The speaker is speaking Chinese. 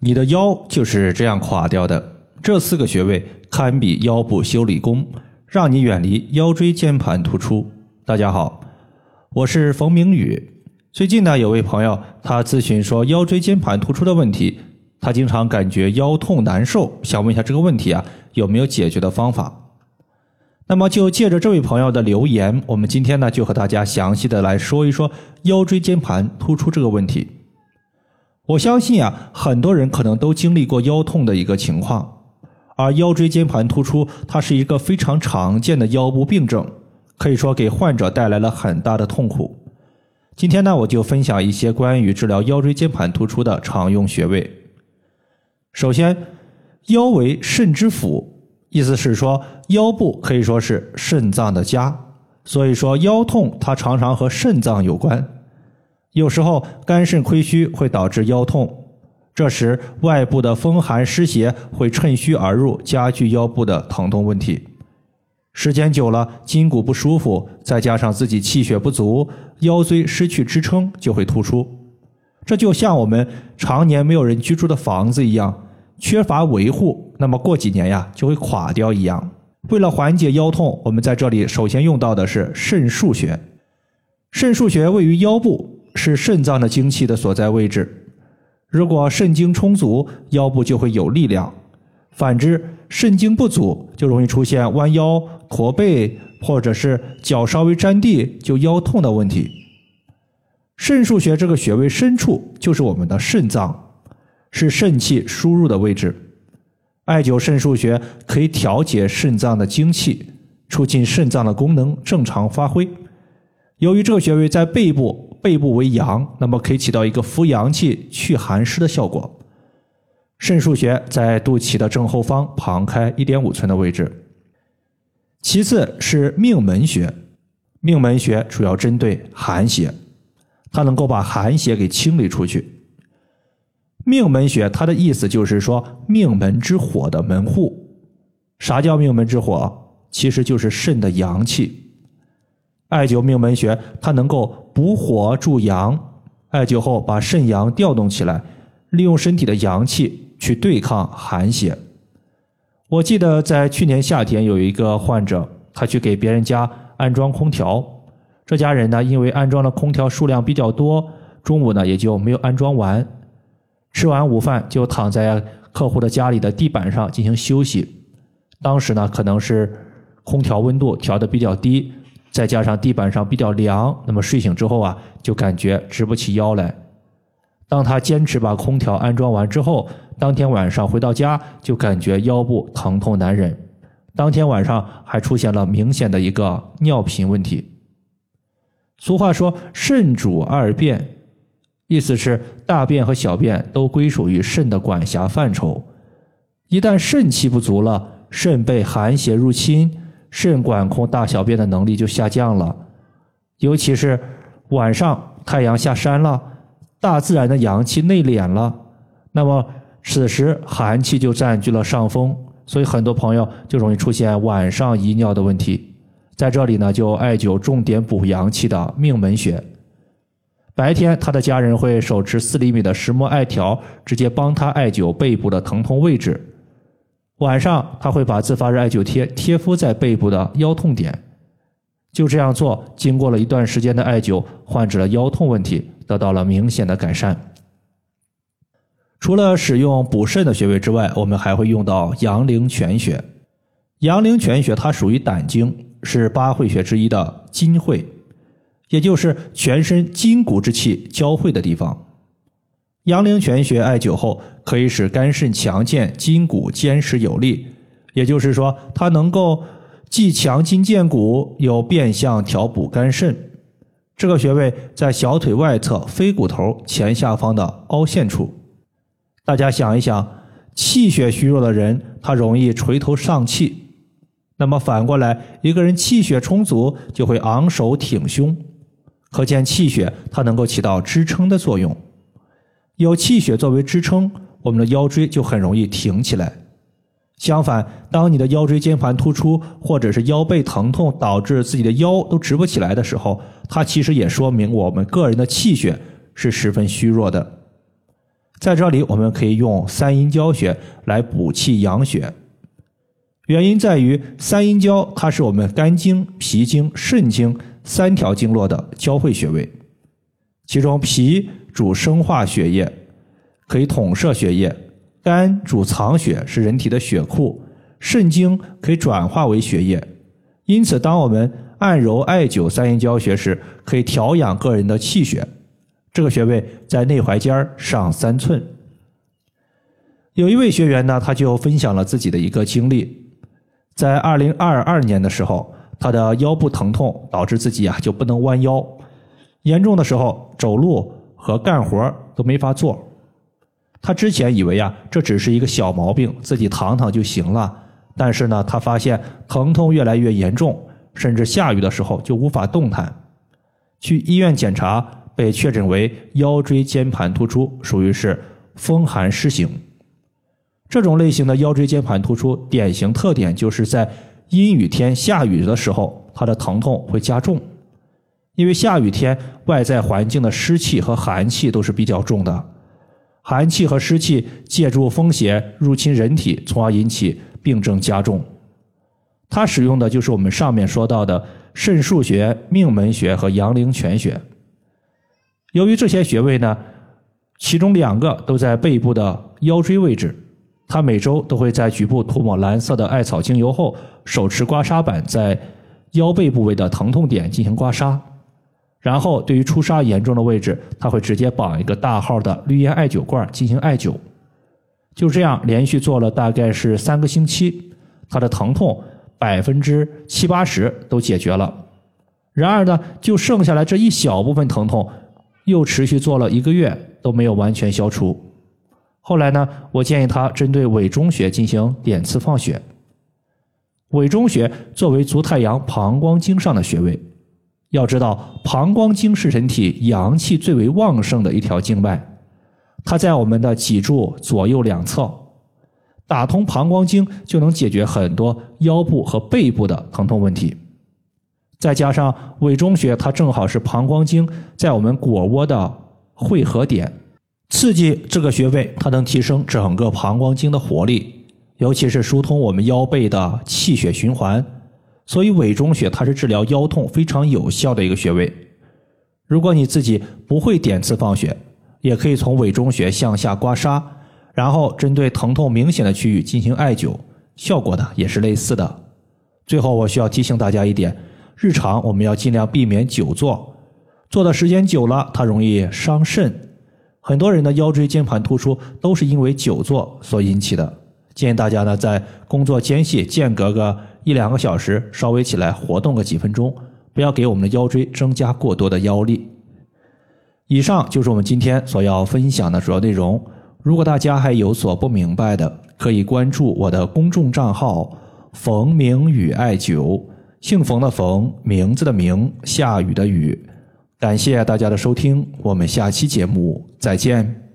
你的腰就是这样垮掉的。这四个穴位堪比腰部修理工，让你远离腰椎间盘突出。大家好，我是冯明宇。最近呢，有位朋友他咨询说腰椎间盘突出的问题，他经常感觉腰痛难受，想问一下这个问题啊有没有解决的方法？那么就借着这位朋友的留言，我们今天呢就和大家详细的来说一说腰椎间盘突出这个问题。我相信啊，很多人可能都经历过腰痛的一个情况，而腰椎间盘突出它是一个非常常见的腰部病症，可以说给患者带来了很大的痛苦。今天呢，我就分享一些关于治疗腰椎间盘突出的常用穴位。首先，腰为肾之府，意思是说腰部可以说是肾脏的家，所以说腰痛它常常和肾脏有关。有时候肝肾亏虚会导致腰痛，这时外部的风寒湿邪会趁虚而入，加剧腰部的疼痛问题。时间久了，筋骨不舒服，再加上自己气血不足，腰椎失去支撑就会突出。这就像我们常年没有人居住的房子一样，缺乏维护，那么过几年呀就会垮掉一样。为了缓解腰痛，我们在这里首先用到的是肾腧穴。肾腧穴位于腰部。是肾脏的精气的所在位置。如果肾精充足，腰部就会有力量；反之，肾精不足，就容易出现弯腰、驼背，或者是脚稍微沾地就腰痛的问题。肾腧穴这个穴位深处就是我们的肾脏，是肾气输入的位置。艾灸肾腧穴可以调节肾脏的精气，促进肾脏的功能正常发挥。由于这个穴位在背部。背部为阳，那么可以起到一个扶阳气、祛寒湿的效果。肾腧穴在肚脐的正后方，旁开一点五寸的位置。其次是命门穴，命门穴主要针对寒邪，它能够把寒邪给清理出去。命门穴它的意思就是说命门之火的门户。啥叫命门之火？其实就是肾的阳气。艾灸命门穴，它能够补火助阳。艾灸后，把肾阳调动起来，利用身体的阳气去对抗寒邪。我记得在去年夏天，有一个患者，他去给别人家安装空调。这家人呢，因为安装的空调数量比较多，中午呢也就没有安装完。吃完午饭，就躺在客户的家里的地板上进行休息。当时呢，可能是空调温度调的比较低。再加上地板上比较凉，那么睡醒之后啊，就感觉直不起腰来。当他坚持把空调安装完之后，当天晚上回到家就感觉腰部疼痛难忍，当天晚上还出现了明显的一个尿频问题。俗话说“肾主二便”，意思是大便和小便都归属于肾的管辖范畴。一旦肾气不足了，肾被寒邪入侵。肾管控大小便的能力就下降了，尤其是晚上太阳下山了，大自然的阳气内敛了，那么此时寒气就占据了上风，所以很多朋友就容易出现晚上遗尿的问题。在这里呢，就艾灸重点补阳气的命门穴。白天他的家人会手持四厘米的石墨艾条，直接帮他艾灸背部的疼痛位置。晚上他会把自发热艾灸贴贴敷在背部的腰痛点，就这样做，经过了一段时间的艾灸，患者的腰痛问题得到了明显的改善。除了使用补肾的穴位之外，我们还会用到阳陵泉穴。阳陵泉穴它属于胆经，是八会穴之一的筋会，也就是全身筋骨之气交汇的地方。阳陵泉穴艾灸后，可以使肝肾强健，筋骨坚实有力。也就是说，它能够既强筋健骨，又变相调补肝肾。这个穴位在小腿外侧腓骨头前下方的凹陷处。大家想一想，气血虚弱的人，他容易垂头丧气。那么反过来，一个人气血充足，就会昂首挺胸。可见气血它能够起到支撑的作用。有气血作为支撑，我们的腰椎就很容易挺起来。相反，当你的腰椎间盘突出，或者是腰背疼痛导致自己的腰都直不起来的时候，它其实也说明我们个人的气血是十分虚弱的。在这里，我们可以用三阴交穴来补气养血。原因在于三阴交它是我们肝经、脾经、肾经三条经络的交汇穴位，其中脾主生化血液，可以统摄血液；肝主藏血，是人体的血库；肾经可以转化为血液。因此，当我们按揉艾灸三阴交穴时，可以调养个人的气血。这个穴位在内踝尖上三寸。有一位学员呢，他就分享了自己的一个经历。在二零二二年的时候，他的腰部疼痛导致自己啊就不能弯腰，严重的时候走路和干活都没法做。他之前以为啊这只是一个小毛病，自己躺躺就行了。但是呢，他发现疼痛越来越严重，甚至下雨的时候就无法动弹。去医院检查，被确诊为腰椎间盘突出，属于是风寒湿型。这种类型的腰椎间盘突出，典型特点就是在阴雨天下雨的时候，它的疼痛会加重。因为下雨天外在环境的湿气和寒气都是比较重的，寒气和湿气借助风邪入侵人体，从而引起病症加重。它使用的就是我们上面说到的肾腧穴、命门穴和阳陵泉穴。由于这些穴位呢，其中两个都在背部的腰椎位置。他每周都会在局部涂抹蓝色的艾草精油后，手持刮痧板在腰背部位的疼痛点进行刮痧，然后对于出痧严重的位置，他会直接绑一个大号的绿叶艾灸罐进行艾灸。就这样连续做了大概是三个星期，他的疼痛百分之七八十都解决了。然而呢，就剩下来这一小部分疼痛，又持续做了一个月都没有完全消除。后来呢，我建议他针对委中穴进行点刺放血。委中穴作为足太阳膀胱经上的穴位，要知道膀胱经是人体阳气最为旺盛的一条经脉，它在我们的脊柱左右两侧，打通膀胱经就能解决很多腰部和背部的疼痛问题。再加上委中穴，它正好是膀胱经在我们腘窝的汇合点。刺激这个穴位，它能提升整个膀胱经的活力，尤其是疏通我们腰背的气血循环。所以委中穴它是治疗腰痛非常有效的一个穴位。如果你自己不会点刺放血，也可以从委中穴向下刮痧，然后针对疼痛明显的区域进行艾灸，效果呢也是类似的。最后我需要提醒大家一点：日常我们要尽量避免久坐，坐的时间久了，它容易伤肾。很多人的腰椎间盘突出都是因为久坐所引起的。建议大家呢，在工作间隙间隔个一两个小时，稍微起来活动个几分钟，不要给我们的腰椎增加过多的腰力。以上就是我们今天所要分享的主要内容。如果大家还有所不明白的，可以关注我的公众账号“冯明宇艾灸”，姓冯的冯，名字的名，下雨的雨。感谢大家的收听，我们下期节目再见。